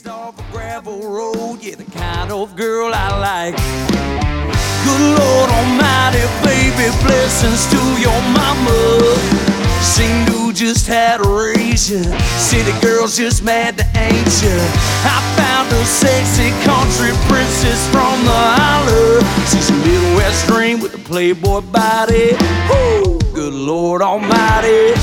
raised off a gravel road, yeah, the kind of girl I like. Good Lord Almighty, baby, blessings to your mama. Seem to just had raise you. City girls just mad to ain't you. I found a sexy country princess from the holler. She's a Midwest dream with a playboy body. Woo! Good Lord Almighty.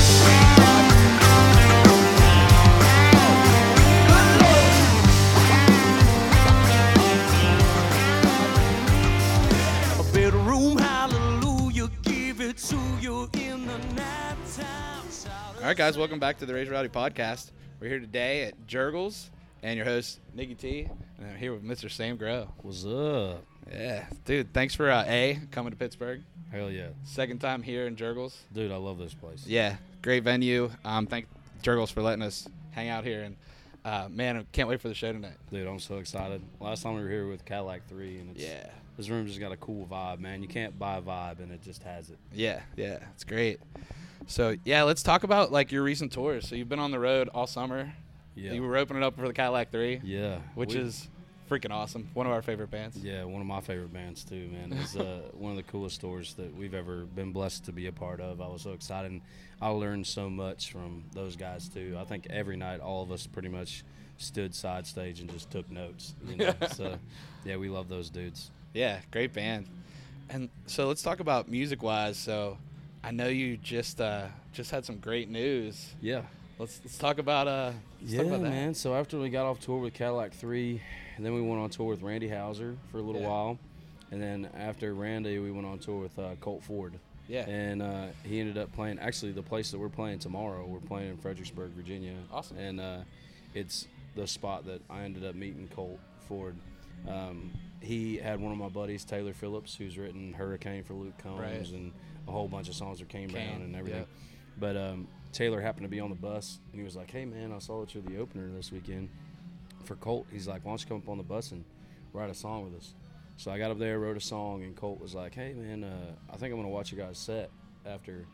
All right, guys, welcome back to the Raise Rowdy podcast. We're here today at Jergel's, and your host Nikki T, and I'm here with Mr. Sam Grow. What's up? Yeah, dude, thanks for uh, a coming to Pittsburgh. Hell yeah. Second time here in Jergel's. Dude, I love this place. Yeah, great venue. Um, thank Jergel's for letting us hang out here, and uh, man, I can't wait for the show tonight. Dude, I'm so excited. Last time we were here with Cadillac 3, and it's, Yeah, this room just got a cool vibe, man. You can't buy a vibe, and it just has it. yeah, yeah, it's great. So yeah, let's talk about like your recent tours. So you've been on the road all summer. Yeah. You were opening up for the Cadillac Three. yeah. which we- is freaking awesome. One of our favorite bands. Yeah, one of my favorite bands, too, man. It's uh, one of the coolest stores that we've ever been blessed to be a part of. I was so excited. and I learned so much from those guys, too. I think every night, all of us pretty much stood side stage and just took notes. You know? so, yeah, we love those dudes. Yeah, great band. And so let's talk about music wise. So I know you just uh, just had some great news. Yeah. Let's let's talk about uh Yeah, talk about that. man. So after we got off tour with Cadillac Three, and then we went on tour with Randy Houser for a little Yeah. while, and then after Randy, we went on tour with uh, Colt Ford. Yeah. And uh, he ended up playing. Actually, the place that we're playing tomorrow, we're playing in Fredericksburg, Virginia. Awesome. And uh, it's the spot that I ended up meeting Colt Ford. Um, he had one of my buddies, Taylor Phillips, who's written Hurricane for Luke Combs Right. and a whole bunch of songs that came Kane, down and everything. yep. But um, Taylor happened to be on the bus, and he was like, "Hey, man, I saw that you're the opener this weekend for Colt." He's like, "Why don't you come up on the bus and write a song with us?" So I got up there, wrote a song, and Colt was like, "Hey, man, uh, I think I'm gonna watch you guys set after,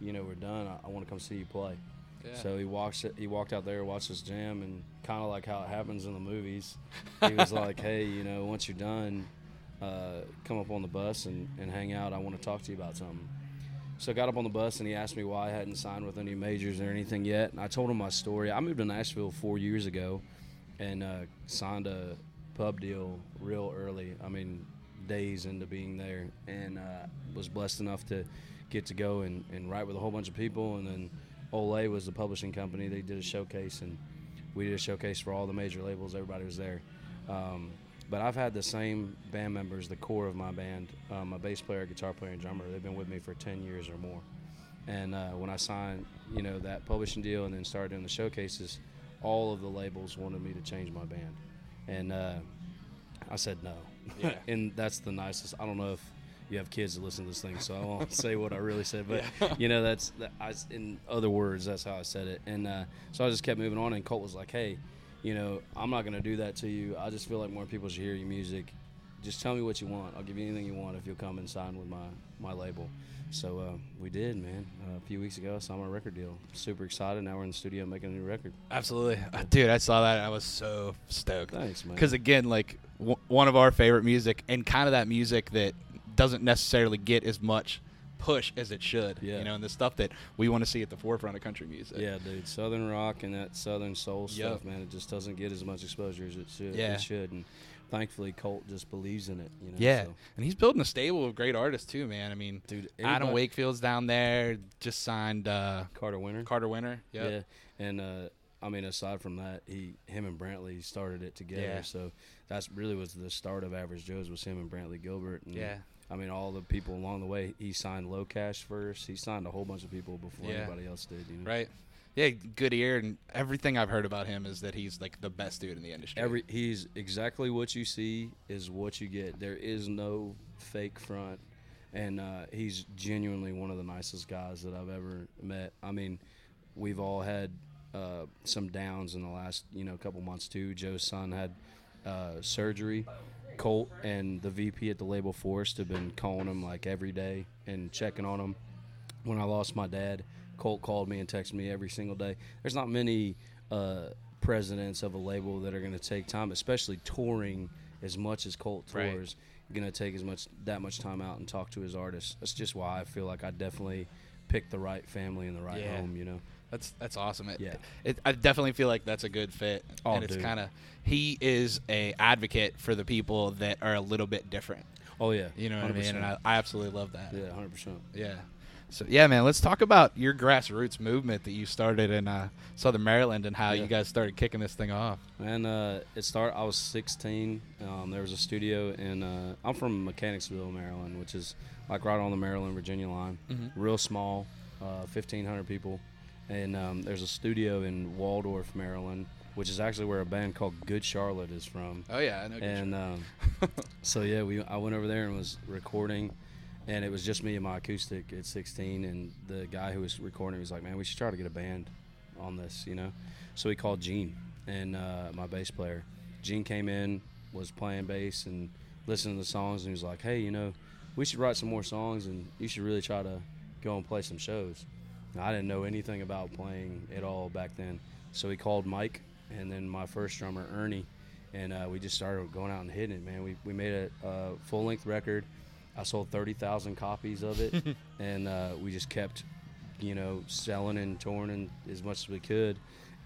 you know, we're done. I, I want to come see you play." Yeah. So he walked he walked out there, watched us jam, and kind of like how it happens in the movies, he was like, "Hey, you know, once you're done, uh, come up on the bus and, and hang out. I want to talk to you about something." So I got up on the bus and he asked me why I hadn't signed with any majors or anything yet. And I told him my story. I moved to Nashville four years ago and uh, signed a pub deal real early. I mean, days into being there, and uh, was blessed enough to get to go and, and write with a whole bunch of people. And then ole was the publishing company. They did a showcase, and we did a showcase for all the major labels. Everybody was there. Um, but I've had the same band members, the core of my band, um, my bass player, guitar player, and drummer. They've been with me for 10 years or more. And uh, when I signed, you know, that publishing deal and then started doing the showcases, all of the labels wanted me to change my band, and uh, I said no. Yeah. and that's the nicest. I don't know if you have kids that listen to this thing, so I won't say what I really said, but you know, that's that, I, in other words, that's how I said it. And uh, so I just kept moving on, and Colt was like, "Hey, you know, I'm not gonna do that to you. I just feel like more people should hear your music. Just tell me what you want. I'll give you anything you want if you'll come and sign with my my label." So uh, we did, man. Uh, a few weeks ago, I signed my record deal. Super excited. Now we're in the studio making a new record. Absolutely, Uh, dude. I saw that. and I was so stoked. Thanks, man. Because again, like w- one of our favorite music, and kind of that music that doesn't necessarily get as much push as it should. Yeah. You know, and the stuff that we want to see at the forefront of country music. Yeah, dude. Southern rock and that Southern soul Yup. stuff, man. It just doesn't get as much exposure as it should. Yeah. It should. And thankfully, Colt just believes in it. You know. Yeah, so. and he's building a stable of great artists too, man. I mean, Dude, Adam Wakefield's down there. Just signed uh, Carter Winter. Carter Winter. Yep. Yeah. And uh, I mean, aside from that, he, him and Brantley started it together. Yeah. So that's really was the start of Average Joe's was him and Brantley Gilbert. And, Yeah. I mean, all the people along the way. He signed LoCash first. He signed a whole bunch of people before Yeah. anybody else did. You know. Right. Yeah, good ear, and everything I've heard about him is that he's like the best dude in the industry. Every he's exactly what you see is what you get. There is no fake front, and uh, he's genuinely one of the nicest guys that I've ever met. I mean, we've all had uh, some downs in the last you know couple months too. Joe's son had uh, surgery. Colt and the VP at the label Forest have been calling him like every day and checking on him. When I lost my dad, Colt called me and texted me every single day. There's not many uh, presidents of a label that are going to take time, especially touring as much as Colt Right. tours. Going to take as much that much time out and talk to his artists. That's just why I feel like I definitely picked the right family and the right Yeah. home. You know. That's that's awesome. It, Yeah. it, I definitely feel like that's a good fit. Oh, and it's kind of he is a advocate for the people that are a little bit different. Oh yeah. You know what I mean? And I, I absolutely love that. yeah, hundred percent. Yeah. So yeah, man, let's talk about your grassroots movement that you started in uh, Southern Maryland and how Yeah. you guys started kicking this thing off. And uh, it started. I was 16. Um, there was a studio in. Uh, I'm from Mechanicsville, Maryland, which is like right on the Maryland Virginia line. Mhm. Real small, uh, 1,500 people. And um, there's a studio in Waldorf, Maryland, which is actually where a band called Good Charlotte is from. Oh yeah, I know. And um, so yeah, we I went over there and was recording, and it was just me and my acoustic at 16. And the guy who was recording was like, "Man, we should try to get a band on this," you know. So he called Gene and uh, my bass player. Gene came in, was playing bass and listening to the songs, and he was like, "Hey, you know, we should write some more songs, and you should really try to go and play some shows." I didn't know anything about playing at all back then, so he called Mike, and then my first drummer Ernie, and uh, we just started going out and hitting it. Man, we we made a uh, full length record. I sold thirty thousand copies of it, and uh, we just kept, you know, selling and touring and as much as we could.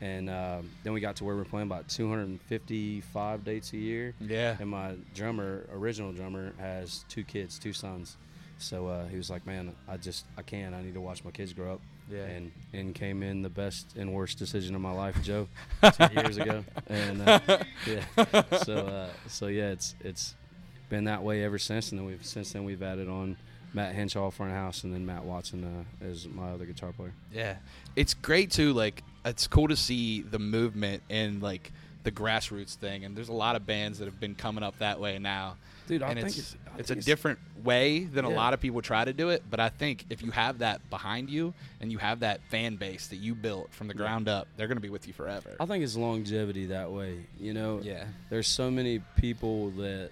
And um, then we got to where we're playing about 255 dates a year. Yeah. And my drummer, original drummer, has two kids, two sons. So uh, he was like, "Man, I just I can't. I need to watch my kids grow up." Yeah. And and came in the best and worst decision of my life, Joe, two years ago. And uh, yeah, so uh, so yeah, it's it's been that way ever since. And then we've since then we've added on Matt Henshaw front of house, and then Matt Watson uh, as my other guitar player. Yeah, it's great too. Like, it's cool to see the movement and like the grassroots thing. And there's a lot of bands that have been coming up that way now. Dude, I and think it's it's- I it's a it's- different way than a Yeah. lot of people try to do it. But I think if you have that behind you and you have that fan base that you built from the ground up, they're gonna be with you forever. I think it's longevity that way. You know, Yeah. There's so many people that,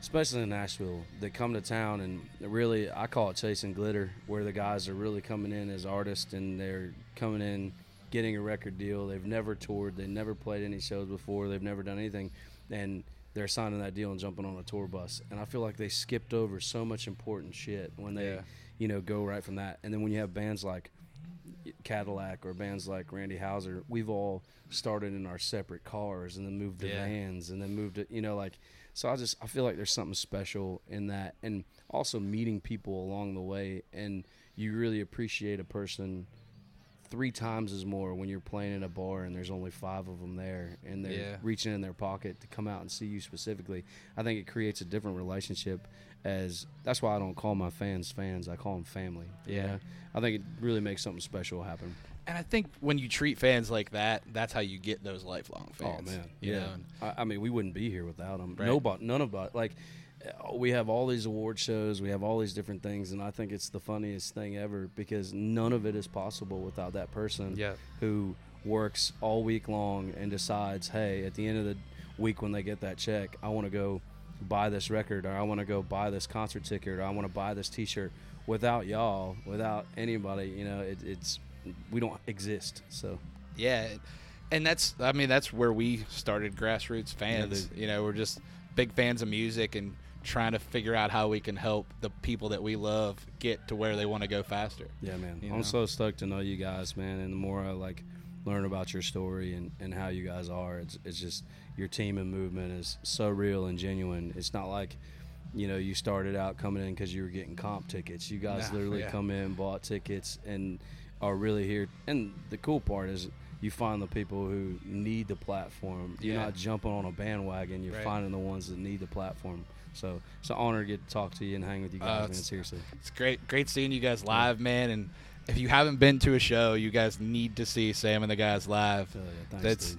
especially in Nashville, that come to town and really, I call it chasing glitter, where the guys are really coming in as artists and they're coming in, getting a record deal. They've never toured, they never played any shows before, they've never done anything, and they're signing that deal and jumping on a tour bus. And I feel like they skipped over so much important shit when they, Yeah. you know, go right from that. And then when you have bands like Cadillac or bands like Randy Houser, we've all started in our separate cars and then moved to Yeah. vans and then moved to you know like so I just I feel like there's something special in that and also meeting people along the way and you really appreciate a person three times as more when you're playing in a bar and there's only five of them there and they're Yeah. reaching in their pocket to come out and see you specifically. I think it creates a different relationship. As that's why I don't call my fans fans. I call them family. you Yeah. know? I think it really makes something special happen. And I think when you treat fans like that, that's how you get those lifelong oh, fans. Oh man, you yeah. know? I, I mean, we wouldn't be here without them. Right. Nobody, none of us. Like, we have all these award shows, we have all these different things, and I think it's the funniest thing ever because none of it is possible without that person Yeah. who works all week long and decides, hey, at the end of the week when they get that check, I want to go buy this record, or I want to go buy this concert ticket, or I want to buy this T-shirt. Without y'all, without anybody, you know, it, it's we don't exist. So Yeah, and that's I mean that's where we started grassroots fans. you know, we're just big fans of music and trying to figure out how we can help the people that we love get to where they want to go faster. Yeah, man. You I'm know? so stoked to know you guys, man. And the more I like learn about your story and, and how you guys are, it's it's just your team and movement is so real and genuine. It's not like you know you started out coming in because you were getting comp tickets. You guys Nah, literally yeah. come in, bought tickets, and are really here. And the cool part is. You find the people who need the platform. You're Yeah. not jumping on a bandwagon. You're Right. finding the ones that need the platform. So it's an honor to get to talk to you and hang with you Uh, guys, man. Seriously. It's great, great seeing you guys live, man. And if you haven't been to a show, you guys need to see Sam and the guys live. Hell yeah, thanks, That's.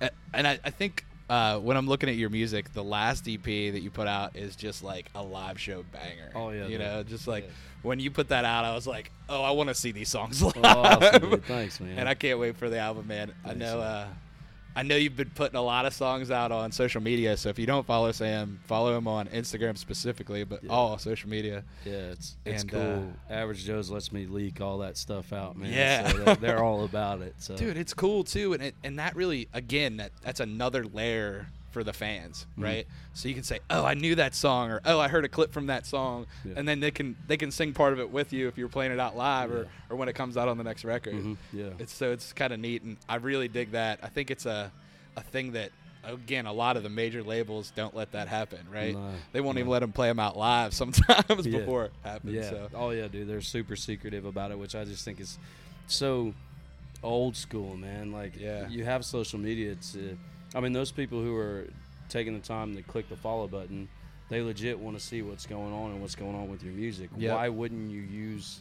Uh, and I, I think uh, when I'm looking at your music, the last EP that you put out is just like a live show banger. Oh, yeah, you dude. know, just like Yeah. when you put that out, I was like, oh, I want to see these songs live. Oh, awesome. Thanks, man. And I can't wait for the album, man. I know. man. Uh, I know you've been putting a lot of songs out on social media. So if you don't follow Sam, follow him on Instagram specifically, but Yeah. all social media. Yeah, it's it's And, cool. Uh, Average Joe's lets me leak all that stuff out, man. Yeah. so they're, they're all about it. So Dude, it's cool too, and it, and that really again that that's another layer for the fans, Mm-hmm. right? So you can say, "Oh, I knew that song," or "Oh, I heard a clip from that song," Yeah. and then they can they can sing part of it with you if you're playing it out live or, Yeah. or when it comes out on the next record. Mhm, yeah. It's so it's kind of neat, and I really dig that. I think it's a a thing that again a lot of the major labels don't let that happen, right? No, they won't no. even let them play them out live sometimes Yeah. before it happens. Yeah. So. Oh yeah, dude. They're super secretive about it, which I just think is so old school, man. Like, Yeah. you have social media. It's, uh, I mean, those people who are taking the time to click the follow button, they legit want to see what's going on and what's going on with your music. Yep. Why wouldn't you use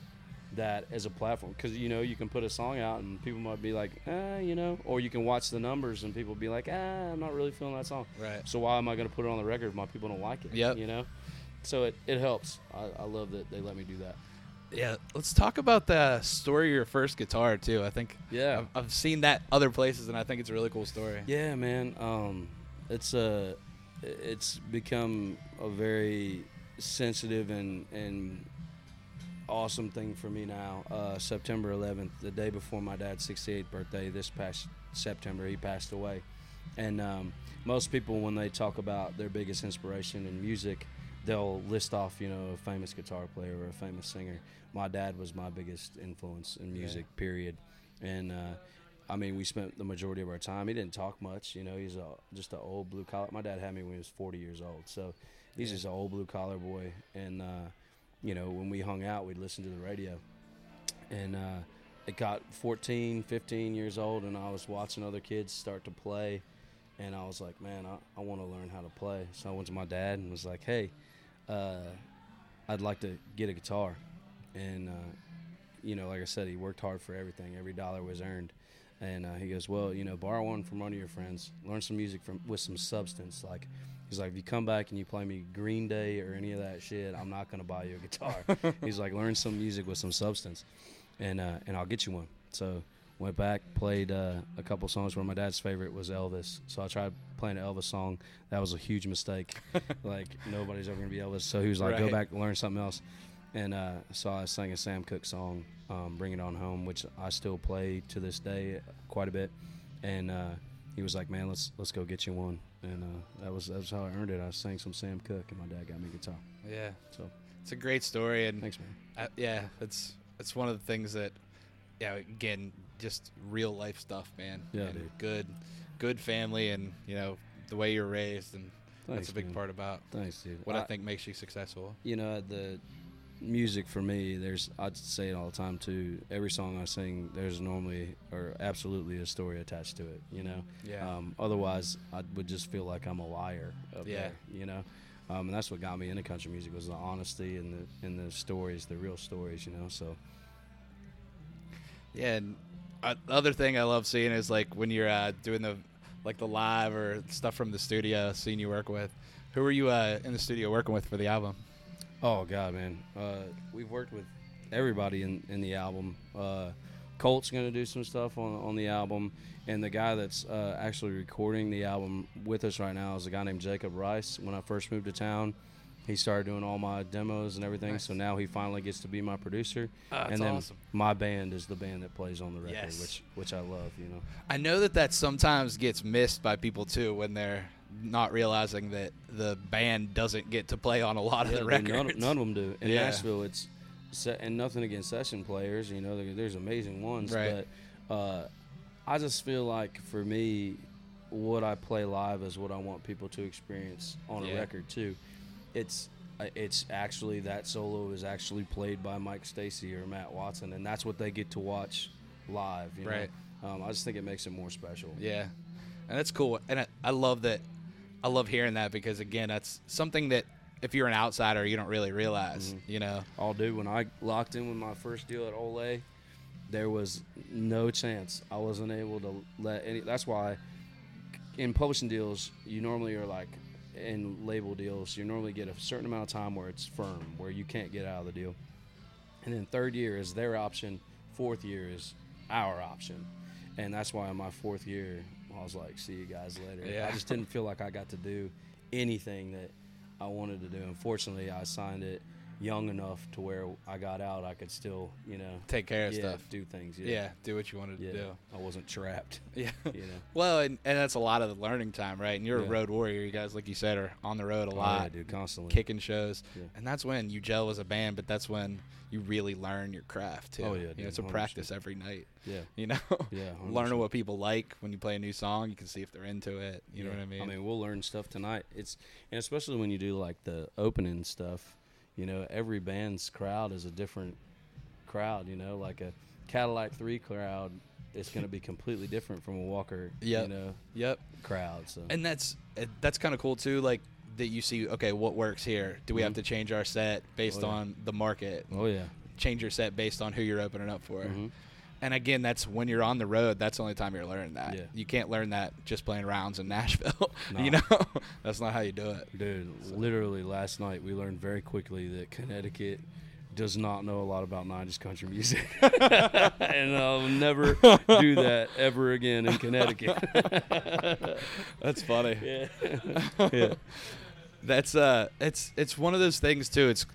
that as a platform? Because you know you can put a song out and people might be like, ah, you know, or you can watch the numbers and people be like, ah, I'm not really feeling that song. Right. So why am I going to put it on the record if my people don't like it? Yeah. You know. So it, it helps. I, I love that they let me do that. Yeah, let's talk about the story of your first guitar too. I think Yeah. I've, I've seen that other places, and I think it's a really cool story. Yeah, man. Um, it's a, it's become a very sensitive and and awesome thing for me now. Uh, September 11th, the day before my dad's 68th birthday, this past September, he passed away. And um, most people, when they talk about their biggest inspiration in music, they'll list off, you know, a famous guitar player or a famous singer. My dad was my biggest influence in music, period. And uh, I mean, we spent the majority of our time. He didn't talk much, you know. He's a, just an old blue collar. My dad had me when he was 40 years old, so he's just an old blue collar boy. And uh, you know, when we hung out, we'd listen to the radio. And uh, it got 14, 15 years old, and I was watching other kids start to play. And I was like, man, I, I want to learn how to play. So I went to my dad and was like, hey, uh, I'd like to get a guitar. And, uh, you know, like I said, he worked hard for everything. Every dollar was earned. And uh, he goes, well, you know, borrow one from one of your friends. Learn some music from with some substance. Like, he's like, if you come back and you play me Green Day or any of that shit, I'm not gonna buy you a guitar. he's like, learn some music with some substance, and uh, and I'll get you one. So went back, played uh, a couple songs where my dad's favorite was Elvis. So I tried playing an Elvis song. That was a huge mistake. like nobody's ever gonna be Elvis. So he was like, go back and learn something else. And uh, so I sang a Sam Cooke song, um, "Bring It On Home," which I still play to this day quite a bit. And uh, he was like, "Man, let's let's go get you one." And uh, that was that was how I earned it. I sang some Sam Cooke, and my dad got me a guitar. Yeah, So it's a great story, and thanks, man. uh, yeah, it's it's one of the things that, yeah, again, just real life stuff, man. Yeah, and dude. good, good family, and you know the way you're raised, and that's a big man. part about Thanks, dude. what I, think makes you successful. you know the music for me there's i'd say it all the time too every song i sing there's normally or absolutely a story attached to it you know Yeah. um, otherwise i would just feel like i'm a liar up Yeah. there you know um, and that's what got me into country music was the honesty and the and the stories the real stories you know so Yeah, and other thing I love seeing is like when you're uh, doing the like the live or stuff from the studio, seeing you work with. Who were you uh, in the studio working with for the album? Oh God, man, uh, we've worked with everybody in, in the album. Uh, Colt's gonna do some stuff on on the album, and the guy that's uh, actually recording the album with us right now is a guy named Jacob Rice. When I first moved to town, he started doing all my demos and everything. Nice. So now he finally gets to be my producer. That's and then awesome. my band is the band that plays on the record, Yes. which which I love. You know. I know that that sometimes gets missed by people too when they're not realizing that the band doesn't get to play on a lot of the records. none, of- none of them do. In Yeah. Nashville, it's and nothing against session players. You know, there's amazing ones, Right. but uh, I just feel like for me, what I play live is what I want people to experience on Yeah. a record too. It's uh, it's actually that solo is actually played by Mike Stacy or Matt Watson, and that's what they get to watch live. You Right. Know? Um, I just think it makes it more special. Yeah, and that's cool. And I, I love that. I love hearing that because again, that's something that if you're an outsider, you don't really realize. Mm-hmm. You know. I'll do. When I locked in with my first deal at ole, there was no chance I wasn't able to let any. That's why in publishing deals, you normally are like in label deals, you normally get a certain amount of time where it's firm, where you can't get out of the deal. And then third year is their option, fourth year is our option. And that's why in my fourth year, I was like, see you guys later. Yeah. I just didn't feel like I got to do anything that I wanted to do. Unfortunately, I signed it young enough to where I got out, I could still, you know, Take care of yeah, stuff. do things. Yeah. Yeah, do what you wanted yeah. to do. I wasn't trapped. Yeah. You know, Well, and, and that's a lot of the learning time, right? And you're a road warrior. You guys, like you said, are on the road a Oh, lot, dude, constantly. kicking shows, and that's when you gel as a band. But that's when you really learn your craft too. Oh, yeah, you know, it's a 100%. practice every night. Yeah, You know, yeah. 100%. learning what people like when you play a new song. You can see if they're into it. You know what I mean? I mean, we'll learn stuff tonight. It's and especially when you do like the opening stuff. You know, every band's crowd is a different crowd. You know, like a Cadillac Three crowd is going to be completely different from a Walker. Yep. You know, yep. crowd. So And that's uh, that's kind of cool too. Like that you see. Okay, what works here? Do we have Mhm. to change our set based Oh, yeah. on the market? oh yeah. Change your set based on who you're opening up for. Mhm. And again, that's when you're on the road. That's the only time you're learning that. Yeah. You can't learn that just playing rounds in Nashville. you know, that's not how you do it. Dude, literally last night we learned very quickly that Connecticut does not know a lot about 90s country music. and I'll never do that ever again in Connecticut. That's funny. yeah. yeah. That's uh, it's it's one of those things too. It's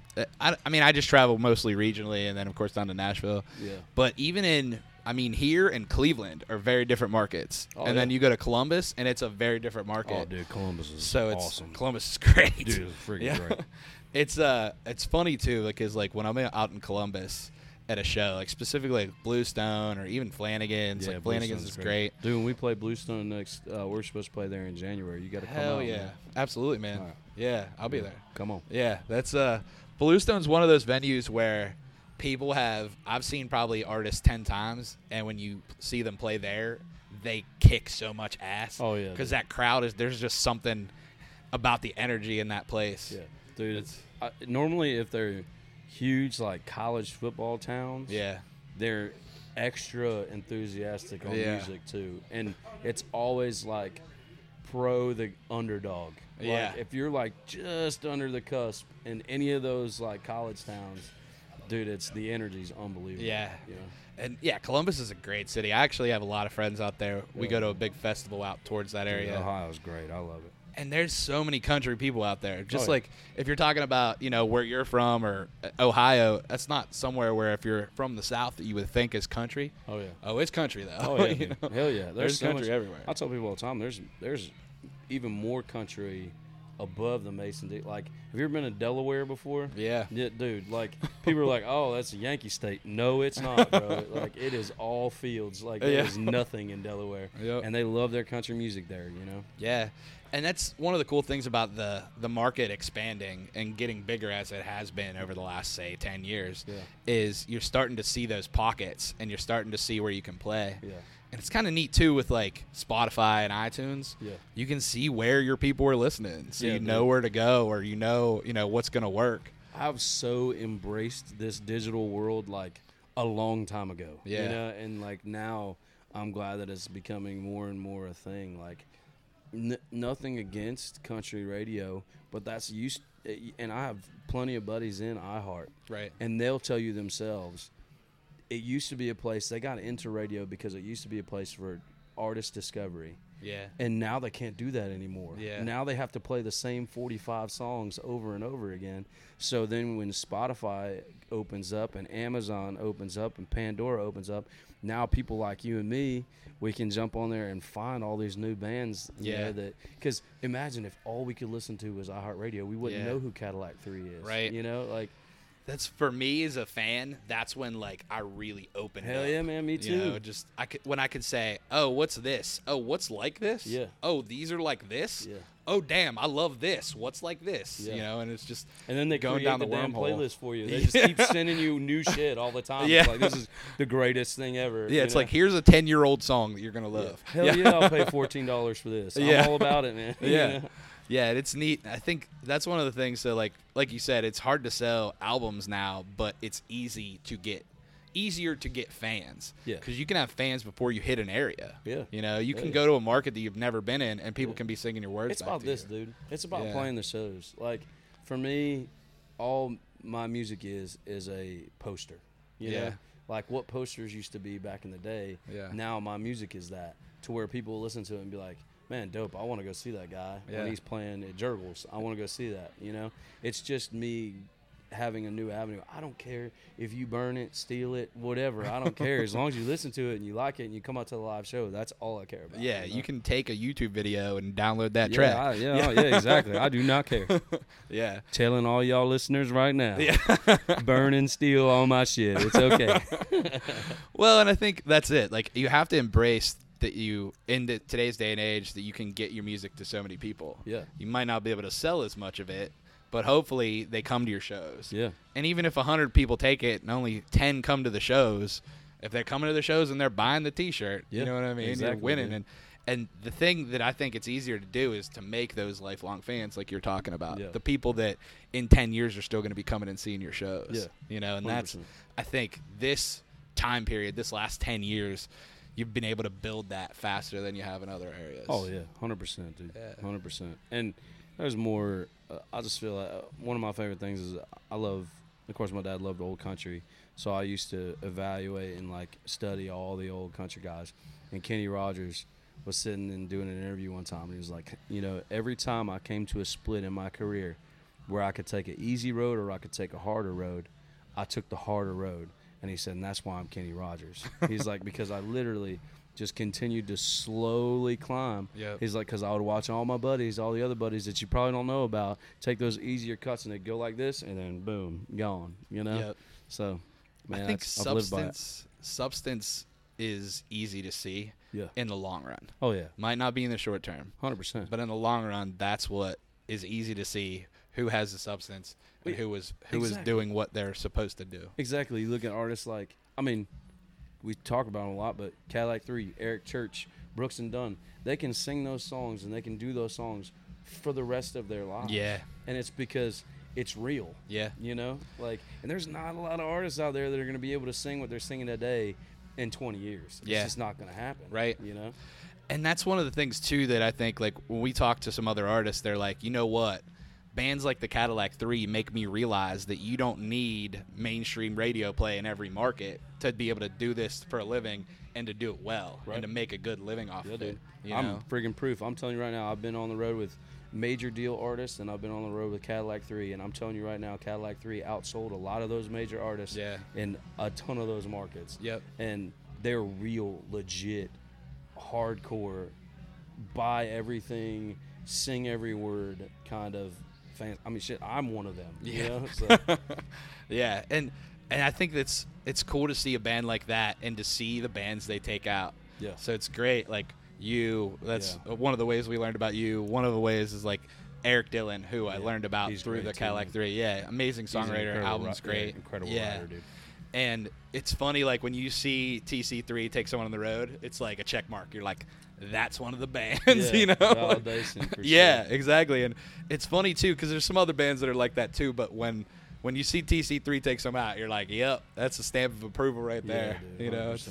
I, I mean I just travel mostly regionally, and then of course down to Nashville. Yeah. But even in I mean here and Cleveland are very different markets, Oh, and then you go to Columbus, and it's a very different market. Oh, dude, Columbus is so it's awesome. Columbus is great. Dude, it's freaking Yeah. great. it's uh it's funny too because like when I'm out in Columbus at a show like specifically like Bluestone or even Flanagan's like Flanagan's is great. Dude, when we play Bluestone next, uh, we're supposed to play there in January. You got to come Hell out. yeah, man. absolutely man. All right. Yeah, I'll be Yeah. there. Come on. Yeah, that's uh Bluestone's one of those venues where people have I've seen probably artists 10 times and when you see them play there, they kick so much ass. Oh, yeah, Cuz that crowd is there's just something about the energy in that place. Yeah, dude. It's- It's I, normally if they're huge like college football towns. Yeah. they're extra enthusiastic on Yeah. music too, and it's always like pro the underdog. Like, Yeah. if you're like just under the cusp in any of those like college towns, dude, it's the energy's unbelievable. Yeah. you know. And yeah, Columbus is a great city. I actually have a lot of friends out there. We Yeah. go to a big festival out towards that Dude, area. Ohio's great. I love it. And there's so many country people out there. Just Oh, yeah. like if you're talking about, you know, where you're from or uh, Ohio, that's not somewhere where if you're from the South that you would think is country. Oh yeah. Oh, it's country though. Oh yeah, You know? hell yeah. There's, There's so country much- everywhere. I tell people all the time. There's there's even more country above the Mason Dixon. Like, have you ever been to Delaware before? Yeah. Yeah, dude. Like people are like, "Oh, that's a Yankee state." No, it's not, bro. like it is all fields. Like there's Yeah. nothing in Delaware, Yep. and they love their country music there. You know. Yeah. And that's one of the cool things about the the market expanding and getting bigger as it has been over the last say 10 years Yeah. is you're starting to see those pockets and you're starting to see where you can play. Yeah. And it's kind of neat too with like Spotify and iTunes. Yeah. You can see where your people are listening. So you know where to go or you know, you know what's going to work. I've so embraced this digital world like a long time ago. Yeah. You know, and like now I'm glad that it's becoming more and more a thing. Like n- nothing against country radio, but that's used eh, and I have plenty of buddies in iHeart Right. and they'll tell you themselves it used to be a place they got into radio because it used to be a place for artist discovery Yeah. and now they can't do that anymore. Yeah. Now they have to play the same 45 songs over and over again. So then when Spotify opens up and Amazon opens up and Pandora opens up, now people like you and me, we can jump on there and find all these new bands. Yeah. Know, that because imagine if all we could listen to was iHeartRadio, we wouldn't Yeah. know who Cadillac Three is. Right. You know, like That's for me as a fan. That's when like I really opened. Hell up. yeah, man, me You know, too. just I could when I could say, oh, what's this? Oh, what's like this? Yeah. Oh, these are like this. Yeah. Oh, damn, I love this. What's like this? Yeah. You know, and it's just And then they going down the, the damn wormhole. playlist for you. They just keep sending you new shit all the time. Yeah. It's like this is the greatest thing ever. yeah. It's know? like here's a ten year old song that you're gonna Yeah. love. Hell yeah. I'll pay fourteen dollars for this. Yeah. I'm all about it, man. You yeah yeah it's neat i think that's one of the things so like like you said it's hard to sell albums now but it's easy to get easier to get fans Yeah. because you can have fans before you hit an area Yeah. you know you Yeah, can yeah. go to a market that you've never been in and people Yeah. can be singing your words It's about this, you. dude. It's about playing the shows. Like for me, all my music is is a poster. You Yeah. know? Like what posters used to be back in the day. Yeah. Now my music is that. to where people listen to it and be like, "Man, dope! I want to go see that guy Yeah. when he's playing at Jergel's. I want to go see that." You know, it's just me having a new avenue. I don't care if you burn it, steal it, whatever. I don't care as long as you listen to it and you like it and you come out to the live show. That's all I care about. Yeah, know? you can take a YouTube video and download that Yeah, track. I, yeah, oh, yeah, exactly. I do not care. yeah. Telling all y'all listeners right now, Yeah. burn and steal all my shit. It's okay. Well, and I think that's it. Like you have to embrace that you in the, today's day and age that you can get your music to so many people. Yeah. You might not be able to sell as much of it, but hopefully they come to your shows. Yeah. And even if 100 people take it and only 10 come to the shows, if they're coming to the shows and they're buying the t-shirt, you know what I mean? exactly, You're winning yeah. and and the thing that I think it's easier to do is to make those lifelong fans like you're talking about. Yeah. The people that in 10 years are still going to be coming and seeing your shows. Yeah, You know, and that's 100%. I think this time period, this last 10 years, you've been able to build that faster than you have in other areas. Oh yeah, hundred percent, dude. Yeah. Hundred percent. And there's more. I just feel like uh, one of my favorite things is I love. Of course, my dad loved old country, so I used to evaluate and like study all the old country guys. And Kenny Rogers was sitting and doing an interview one time, and he was like, you know, every time I came to a split in my career, where I could take an easy road or I could take a harder road, I took the harder road. And he said, and that's why I'm Kenny Rogers. He's like, because I literally just continued to slowly climb. Yep. He's like, because I would watch all my buddies, all the other buddies that you probably don't know about, take those easier cuts and they go like this, and then boom, gone. You know. Yep. So, man, I think that's- I've lived by it. substance substance is easy to see Yeah. in the long run. Oh yeah. Might not be in the short term, Hundred percent. but in the long run, that's what is easy to see who has the substance and who was who was exactly. doing what they're supposed to do. Exactly. You look at artists like, I mean, we talk about them a lot, but Cadillac Three, Eric Church, Brooks and Dunn, they can sing those songs and they can do those songs for the rest of their lives. Yeah. And it's because it's real. Yeah. You know, like, and there's not a lot of artists out there that are going to be able to sing what they're singing today in 20 years. It's Yeah. just not going to happen. Right. You know. And that's one of the things too that I think like when we talk to some other artists, they're like, you know what? Bands like the Cadillac Three make me realize that you don't need mainstream radio play in every market to be able to do this for a living and to do it well Right. and to make a good living off Yeah, of dude. it. You I'm know? friggin' proof. I'm telling you right now, I've been on the road with major deal artists and I've been on the road with Cadillac 3 and I'm telling you right now Cadillac 3 outsold a lot of those major artists Yeah. in a ton of those markets. Yep. And they're real legit hardcore buy everything, sing every word kind of fans. I mean shit, I'm one of them, you Yeah. know? So yeah, and and I think that's it's cool to see a band like that and to see the bands they take out. Yeah. So it's great. Like you, that's Yeah. one of the ways we learned about you. One of the ways is like Erik Dylan, who I learned about He's through the Cadillac. Three. Yeah, amazing songwriter. Album's yeah, great. incredible yeah. writer, dude. And it's funny, like when you see TC3 take someone on the road, it's like a check mark. You're like, that's one of the bands, Yeah, you know? validation yeah, sure. exactly. And it's funny too because there's some other bands that are like that too. But when when you see TC3 take some out, you're like, yep, that's a stamp of approval right Yeah, there. dude, you know, it's,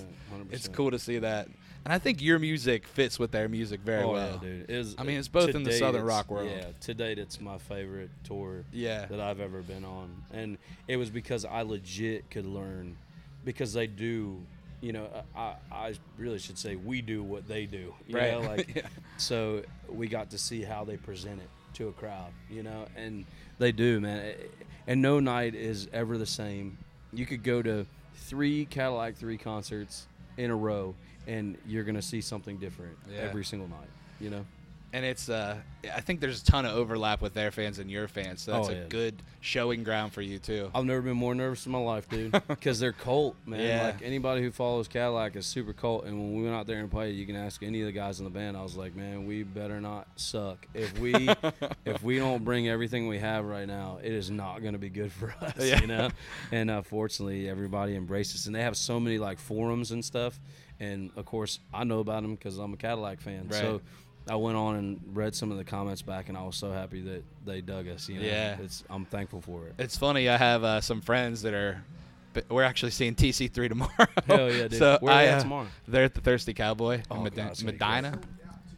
it's cool to see that. And I think your music fits with their music very oh, well. yeah, dude. Is- I mean, it's both in the southern rock world. Yeah, to date, it's my favorite tour Yeah. that I've ever been on, and it was because I legit could learn, because they do, you know, I, I really should say we do what they do, you Right. know, like, Yeah. so we got to see how they present it to a crowd, you know, and they do, man, and no night is ever the same. You could go to three Cadillac three concerts in a row, and you're gonna see something different Yeah. every single night, you know. And it's uh I think there's a ton of overlap with their fans and your fans, so that's Oh, a good showing ground for you too. I've never been more nervous in my life, dude. Because they're cult, man. Yeah. Like anybody who follows Cadillac is super cult. And when we went out there and played, you can ask any of the guys in the band. I was like, man, we better not suck. If we if we don't bring everything we have right now, it is not going to be good for us. Yeah. You know. And uh, fortunately, everybody embraces, and they have so many like forums and stuff. And of course, I know about them because I'm a Cadillac fan. Right. So. I went on and read some of the comments back, and I was so happy that they dug us. You know? Yeah. it's I'm thankful for it. It's funny. I have uh, some friends that are. We're actually seeing TC3 tomorrow. Hell yeah, dude. So Where I, they at uh, tomorrow? They're at the Thirsty Cowboy in Oh, Medi- God, it's gonna Medina.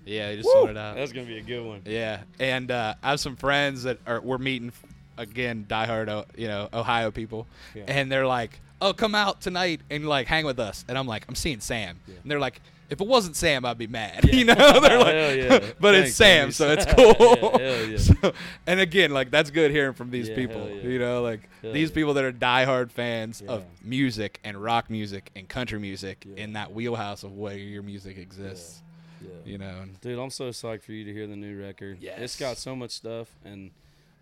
Yeah, they just sold it out. That's gonna be a good one. Yeah, and uh, I have some friends that are we're meeting again, diehard, uh, you know, Ohio people, Yeah. and they're like, "Oh, come out tonight and like hang with us," and I'm like, "I'm seeing Sam," Yeah. and they're like, if it wasn't Sam, I'd be mad. You know, they're like, yeah. but Thanks, it's Sam, so it's cool. Yeah, yeah. So- and again, like that's good hearing from these Yeah, people. yeah. You know, like these yeah. people that are diehard fans of music and rock music and country music Yeah. in that wheelhouse of where your music exists. Yeah. You know, Dude, I'm so psyched for you to hear the new record. Yes. It's got so much stuff, and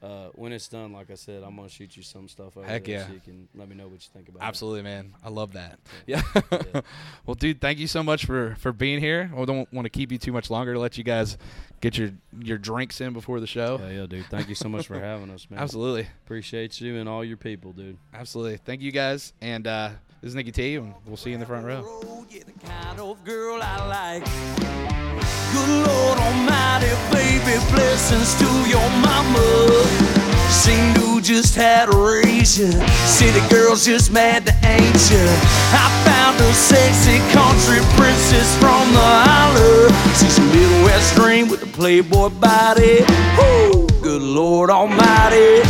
uh, when it's done, like I said, I'm gonna shoot you some stuff over Heck yeah. so you can let me know what you think about it. absolutely, man, I love that. Yeah. Yeah. well, dude, thank you so much for for being here. I don't want to keep you too much longer to let you guys get your your drinks in before the show. Yeah, yeah, dude. Thank you so much for having us, man. Absolutely. Appreciate you and all your people, dude. Absolutely. Thank you guys. And uh, this is Nikki T, and we'll see you in the front row. Good Lord Almighty, baby, blessings to your mama. Seem to just had you. City girls just mad to ain't. I found a sexy country princess from the holler. She's a Midwest dream with a playboy body. Woo! Good Lord Almighty.